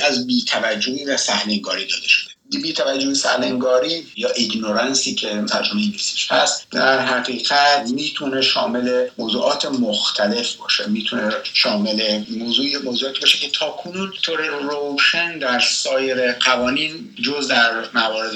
از بیتوجهی و سهلنگاری داده شده. بی توجه سهل‌انگاری یا ignorance ی که ترجمه انگلیسیش هست در حقیقت می‌تونه شامل موضوعات مختلف باشه. می‌تونه شامل موضوع موضوعاتی باشه که تا کنون طور روشن در سایر قوانین جز در موارد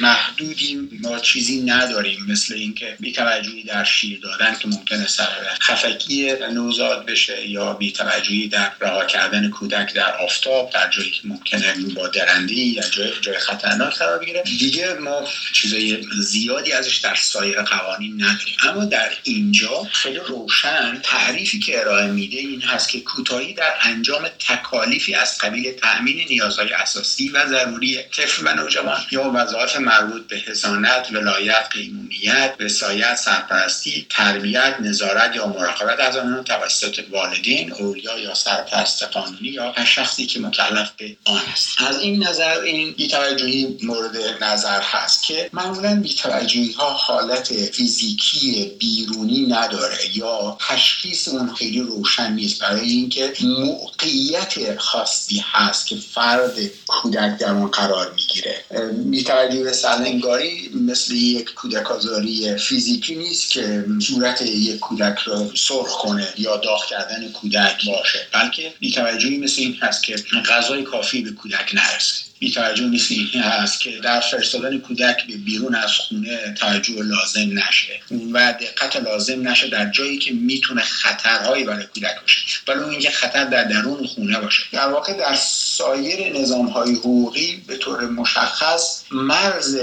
محدودی ما چیزی نداریم مثل اینکه بیتوجهی در شیر دادن که ممکنه سبب خفگی نوزاد بشه یا بیتوجهی در رها کردن کودک در آفتاب در جایی که ممکنه با درنده‌ای یا جای, جای خطرناک قرار بگیره. دیگه ما چیزای زیادی ازش در سایر قوانین نداریم. اما در اینجا خیلی روشن تعریفی که ارائه میده این هست که کوتاهی در انجام تکالیفی از قبیل تأمین نیازهای اساسی و ضروری طفل و نوجوان یا وظایف مربوط به حسانت ولایت قیمومیت وسایت سرپرستی تربیت نظارت یا مراقبت از آنان توسط والدین اولیا یا سرپرست قانونی یا هر شخصی که مکلف به آن است از این نظر این بیتوجهی مورد نظر هست که معمولا بیتوجهی ها حالت فیزیکی بیرونی نداره یا تشخیص اون خیلی روشن نیست. برای اینکه موقعیت خاصی هست که فرد کودک در اون قرار می‌گیره. بیتوجهی به سلنگاری مثل یک کودک آزاری فیزیکی نیست که صورت یک کودک رو سرخ کنه یا داغ کردن کودک باشه بلکه بیتوجهی مثل این هست که غذای کافی به کودک نرسه. بیتوجه نیست این هست که در فرستادن کودک به بیرون از خونه توجه لازم نشه و دقت لازم نشه در جایی که می‌تونه خطرهایی برای کودک باشه ولی اون اینکه خطر در درون خونه باشه. در واقع در سایر نظام های حقوقی به طور مشخص مرز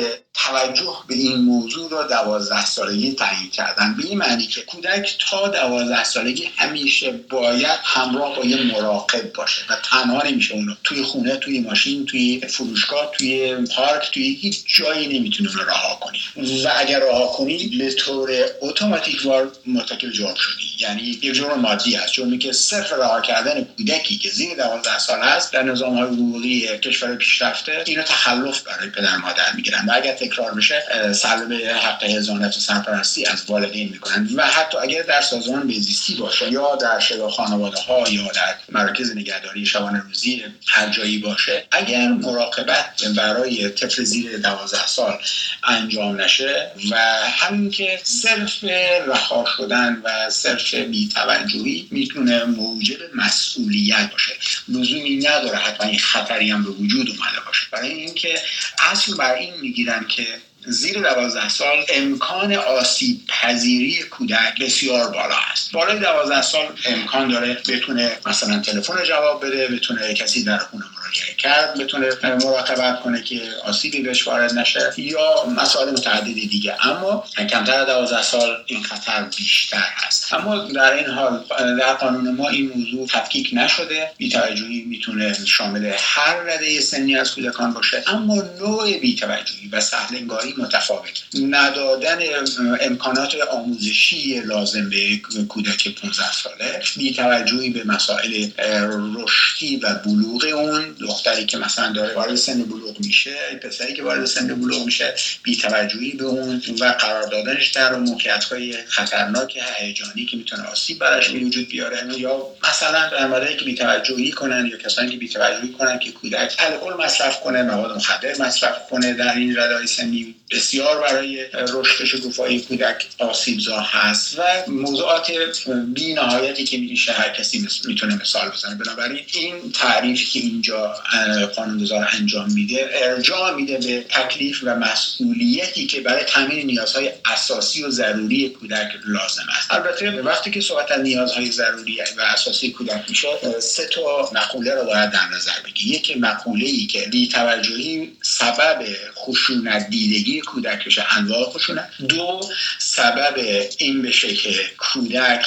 توجه به این موضوع را دوازده سالگی تعیین کردن به این معنی که کودک تا دوازده سالگی همیشه باید همراه با یه مراقب باشه و تنها نمیشه اونو. توی خونه توی ماشین توی فروشگاه توی پارک توی هیچ جایی نمی‌تونه اونو رها کنی. و اگر رها کنی به طور اتوماتیک وار مرتکب جرم شدی. یعنی یک جرم مادی هست. جرمی که صرف رها کردن کودکی که زیر دوازده سال هست در نظام های حقوقی کشور پیشرفته اینو تخلف برای پدر مادر می‌گیرن. و اگر بشه سلب حق هزانت و سرپرستی از والدین می‌کنن. و حتی اگر در سازمان بهزیستی باشه یا در شبه خانواده ها یا در مراکز نگهداری شبانه روزی هر جایی باشه اگر مراقبت برای طفل زیر دوازده سال انجام نشه و همین که صرف رها شدن و صرف بیتوجهی می‌تونه موجب مسئولیت باشه. لزومی نداره حتما این خطری هم به وجود اومده باشه. برای اینکه اصل بر این می‌گیرن که زیر دوازده سال امکان آسیب پذیری کودک بسیار بالا است. بالای دوازده سال امکان داره بتونه مثلا تلفن جواب بده بتونه کسی در خونه کرد بتونه مراقبت کنه که آسیبی بهش وارد نشه یا مسائل متعددی دیگه. اما کمتر از 12 سال این خطر بیشتر هست. اما در این حال در قانون ما این موضوع تفکیک نشده. بیتوجهی می‌تونه شامل هر رده سنی از کودکان باشه اما نوع بیتوجهی و سهلنگاری متفاوت. ندادن امکانات آموزشی لازم به کودک 15 ساله بیتوجهی به مسائل رشدی و بلوغ اون دختری که مثلا داره وارد سن بلوغ میشه پسری که وارد سن بلوغ میشه بیتوجهی به اون و قرار دادنش در موقعیت های خطرناک هیجانی که می‌تونه آسیب براش به وجود بیاره. یا مثلا در که بیتوجهی کنن یا کسانی که بیتوجهی کنن که کودک الکل مصرف کنه مواد مخدر مصرف کنه در این ردای سنی. بسیار برای رشد شکوفایی کودک آسیبزا هست و موضوعات بی نهایتی که میشه هر کسی می‌تونه مثال بزنه. بنابراین این تعریفی که اینجا قانونگذار انجام میده ارجاع میده به تکلیف و مسئولیتی که برای تامین نیازهای اساسی و ضروری کودک لازم است. البته وقتی که صحبت از نیازهای ضروری و اساسی کودک میشه سه تا مقوله رو باید در نظر بگی یک مقوله ای که بی‌توجهی سبب خشونت دیدگی کودک بشه انواع خشونت. دو سبب این بشه که کودک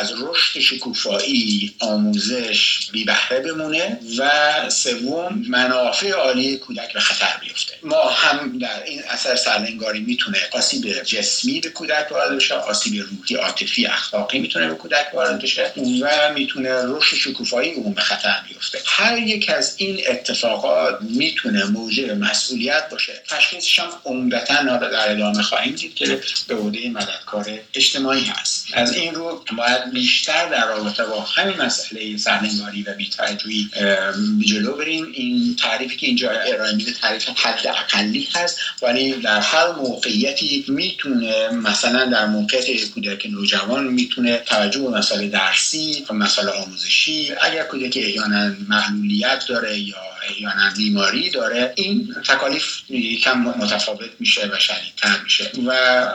از رشد شکوفایی آموزش بی بهره بمونه و سوم منافع عالی کودک به خطر بیفته. ما هم در این اثر سرلنگاری می‌تونه آسیب جسمی به کودک وارد بشه آسیب روحی عاطفی اخلاقی می‌تونه به کودک وارد بشه و می‌تونه رشد شکوفایی اون به خطر بیفته. هر یک از این اتفاقات می‌تونه موجب مسئولیت باشه. تشخیصش هم عمدتا در ادامه خواهیم دید که به عهده مددکار اجتماعی هست. از این رو باید بیشتر در رابطه با همین مسئله سرلنگاری و بیتوجهی جلو بریم. این تعریفی که اینجا ارائه میده تعریف حد اقلی هست ولی در هر موقعیتی می‌تونه مثلا در موقعیت کودک نوجوان می‌تونه توجه به مسئله درسی و مسئله آموزشی اگر کودک احیانا معلولیت داره یا احیانا بیماری داره این تکالیف یکم متفاوت میشه و شدیدتر میشه. و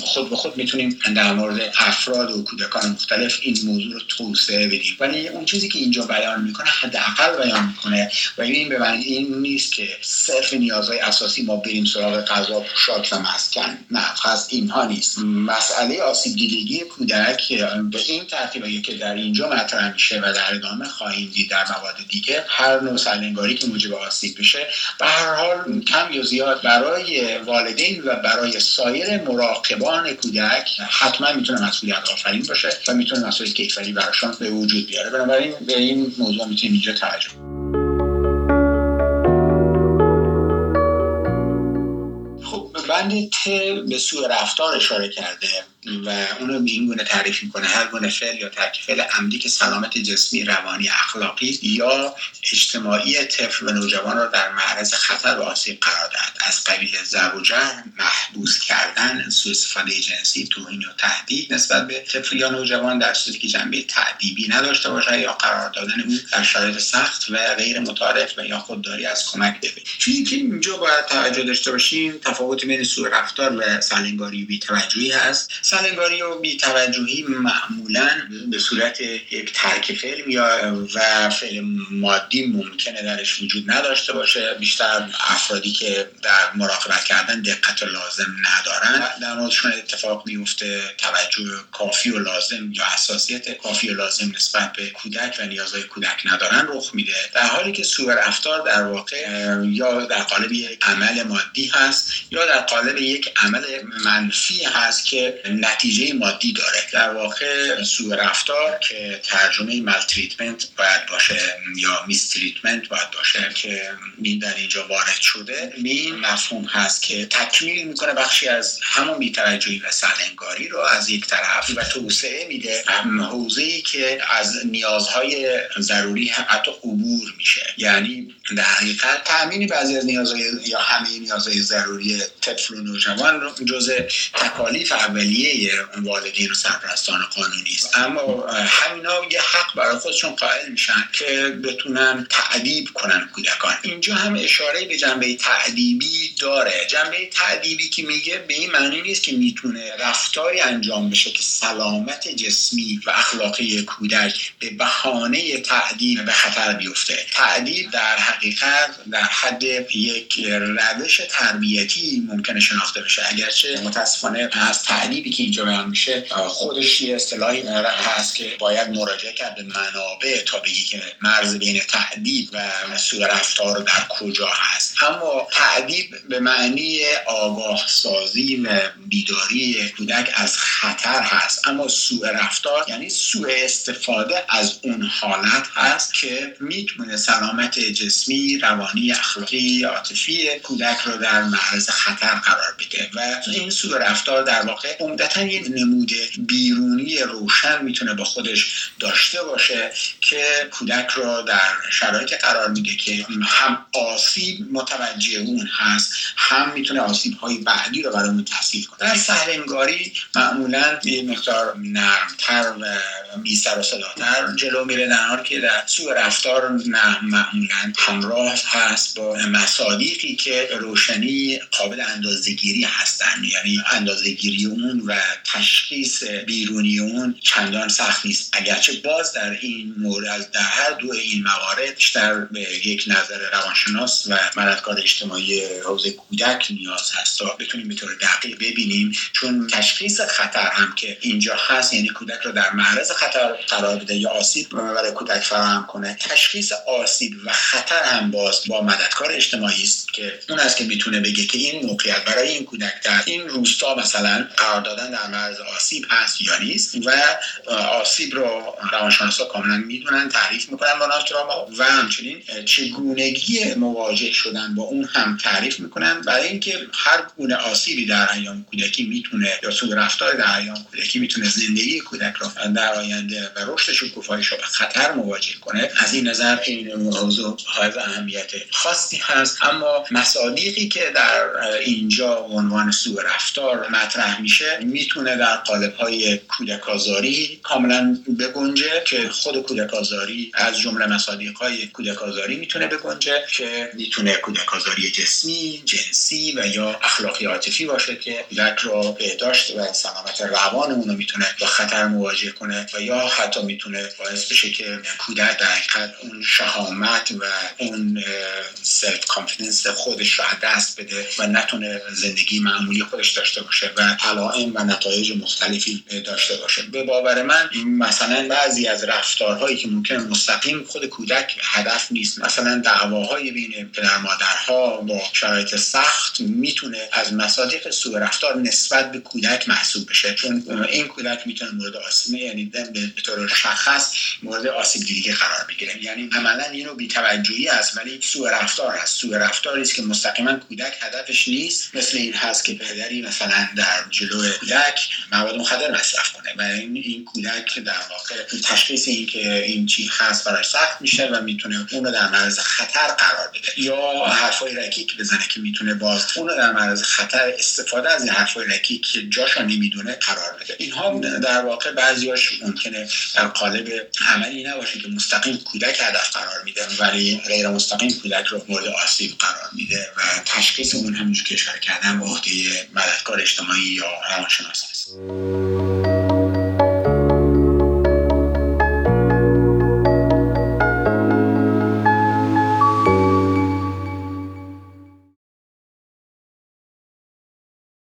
خود به خود می‌تونیم در مورد افراد و کودکان مختلف این موضوع رو توسعه بدیم. ولی اون چیزی که اینجا بیان می‌کنه حداقل بیان می‌کنه و این به معنی این نیست که صرف نیازهای اساسی ما بریم سراغ غذا پوشاک و مسکن. خاص اینها نیست. مسئله آسیب دیدگی کودک به این ترتیبه که در اینجا مطرح میشه و در ادامه خواهیم دید در مواد دیگه هر نوع سلنگاری که موجب آسیب بشه به هر حال کم یا زیاد برای والدین و برای سایر مراقبان کودک حتما می‌تونه مسئولیت آفرین باشه و می‌تونه مسئولیت کیفری براشان به وجود بیاره. بنابراین به این موضوع می‌تونیم اینجا توجه بند ت به سوء رفتار اشاره کرده. و اونو به این گونه تعریف می‌کنه. هر گونه فعل یا ترک فعل عمدی که سلامت جسمی روانی اخلاقی یا اجتماعی طفل و نوجوان را در معرض خطر و آسیب قرار دهد. از قبیل ضرب و محبوس کردن سوء استفاده جنسی توهین و تهدید نسبت به طفل یا نوجوان در صورتی که جنبه تعدیبی نداشته باشه یا قرار دادن او در شرایط سخت و غیر متعارف و یا خودداری از کمک بده. چیزی که اینجا باید توجه داشته باشیم تفاوت بین سوء رفتار و سلنگاری و بی‌توجهی هست. سلنگاری و بیتوجهی معمولا به صورت یک ترک فعل یا و فعل مادی ممکنه درش وجود نداشته باشه. بیشتر افرادی که در مراقبت کردن دقت لازم ندارن. در موردشون اتفاق میفته. توجه کافی و لازم یا حساسیت کافی و لازم نسبت به کودک و نیازهای کودک ندارن رخ میده. در حالی که سوء رفتار در واقع یا در قالب یک عمل مادی هست یا در قالب یک عمل منفی هست که نتیجه مادی داره. در واقع سوء رفتار که ترجمه مالتریتمنت باید باشه یا میستریتمنت باید باشه که این در اینجا وارد شده. این مفهوم هست که تکمیل می‌کنه بخشی از همون بیتوجهی و سلنگاری رو از یک طرف و توسعه میده. حوزه ای که از نیازهای ضروری حتی عبور میشه. یعنی در حقیقت تامین بعضی از نیازهای یا همه نیازهای ضروری طفل و نوجوان رو جزء تکالیف اولیه والدین و سرپرستان قانونی است اما همینا یه حق برای خودشون قائل میشن که بتونن تعدیب کنن کودکان. اینجا هم اشاره به جنبه تعدیبی داره. جنبه تعدیبی که میگه به این معنی نیست که می‌تونه رفتاری انجام بشه که سلامت جسمی و اخلاقی کودک به بهانه تعدیب به خطر بیفته. تعدیب در حقیقت در حد یک روش تربیتی ممکنه شناخته بشه. اگرچه متاسفانه از تعدیبی که اینجا بیان میشه خودش یه اصطلاحی هست که باید مراجعه کرد به منابع تا بگی که مرز بین تعدیب و سوء رفتار در کجا هست. اما تعدیب به معنی آگاه سازی و بیداری کودک از خطر هست. اما سوء رفتار یعنی سوء استفاده از اون حالت هست که می‌تونه سلامت جسمی روانی اخلاقی عاطفی کودک رو در معرض خطر قرار بده. و این سوء رفتار در واقع عمدتا یه نمود بیرونی روشن می‌تونه با خودش داشته باشه که کودک را در شرایط قرار میده که هم آسیب متوجه اون هست هم می‌تونه آسیب های بعدی رو برامون تحصیل کنه. در سهرنگاری معمولا یه مقدار نرمتر و بی و صداتر جلو میره در که در سوء رفتار نه معمولا همراه هست با مصادیقی که روشنی قابل اندازهگیری هستن یعنی اندازهگیری اون و تشخیص بیرونی اون چندان سخت نیست. اگرچه باز در این مورد در هر دو این موارد بیشتر به یک نظر روانشناس و مددکار اجتماعی حوزه کودک نیاز هست تا بتونیم به طور دقیق ببینیم. چون تشخیص خطر هم که اینجا هست یعنی کودک رو در معرض خطر قرار بده یا آسیب برای کودک فراهم کنه تشخیص آسیب و خطر هم باز با مددکار اجتماعی است که اون است که می‌تونه بگه که این موقعیت برای این کودک در این روستا مثلا قرار دادن در معرض آسیب هست یا نیست و آسیب رو روانشناسا کاملا می‌دونن تعریف می‌کنن با تراما و همچنین چگونگی مواجه شدن با اون هم تعریف می‌کنن. برای اینکه هر گونه آسیبی در ایام کودکی می‌تونه یا سوء رفتار در ایام کودکی می‌تونه زندگی کودک رو در آینده و رشد شکوفاییش رو به خطر مواجه کنه از این نظر این موضوع های اهمیت خاصی هست. اما مصادیقی که در اینجا عنوان سوء رفتار مطرح میشه می‌تونه در قالب های کودک آزاری کاملا بگنجه که خود کودک آزاری از جمله مصادیق های کودک آزاری می‌تونه بگنجه که می‌تونه کودک آزاری جسمی جنسی و یا اخلاقی عاطفی باشه که کودک را بهداشت و سلامت روان اونو می‌تونه با خطر مواجه کنه و یا حتی می‌تونه باعث بشه که کودک در حقیقت اون شهامت و اون self confidence خودش رو دست بده و نتونه زندگی معمولی خودش داشته باشه و علائم و نتایج مختلفی داشته باشه. به باور من مثلا بعضی از رفتارهایی که ممکن مستقیم خود کودک هدف نیست. مثلا دعواهای بین پدر مادرها با شرایط سخت می‌تونه از مصادیق سوء رفتار نسبت به کودک محسوب بشه. چون این کودک می‌تونه مورد آسیب یعنی به طور شخص مورد آسیب دیدگی قرار بگیره. یعنی عملا اینو بی‌توجهی است ولی سوء رفتار هست سوء رفتاری است که مستقیما کودک هدفش نیست. مثل این هست که پدری مثلا در جلو کودک مواد مخدر مصرف کنه و این این کودک در واقع تشخیص این که این چی هست برای سخت میشه و می‌تونه اون رو در معرض خطر قرار بده. یا حرفای رکیک بزنه که می‌تونه باز اون رو در معرض خطر استفاده از این حرفای رکیک که جاشو نمی‌دونه قرار بده. اینها در واقع بعضیاش ممکنه در قالب عملی نباشه که مستقیم کودک هدف قرار میده ولی غیر مستقیم کودک رو مورد آسیب قرار میده و تشخیص اون همونجور که اشاره کردم به عهده مددکار اجتماعی یا روانشناس هست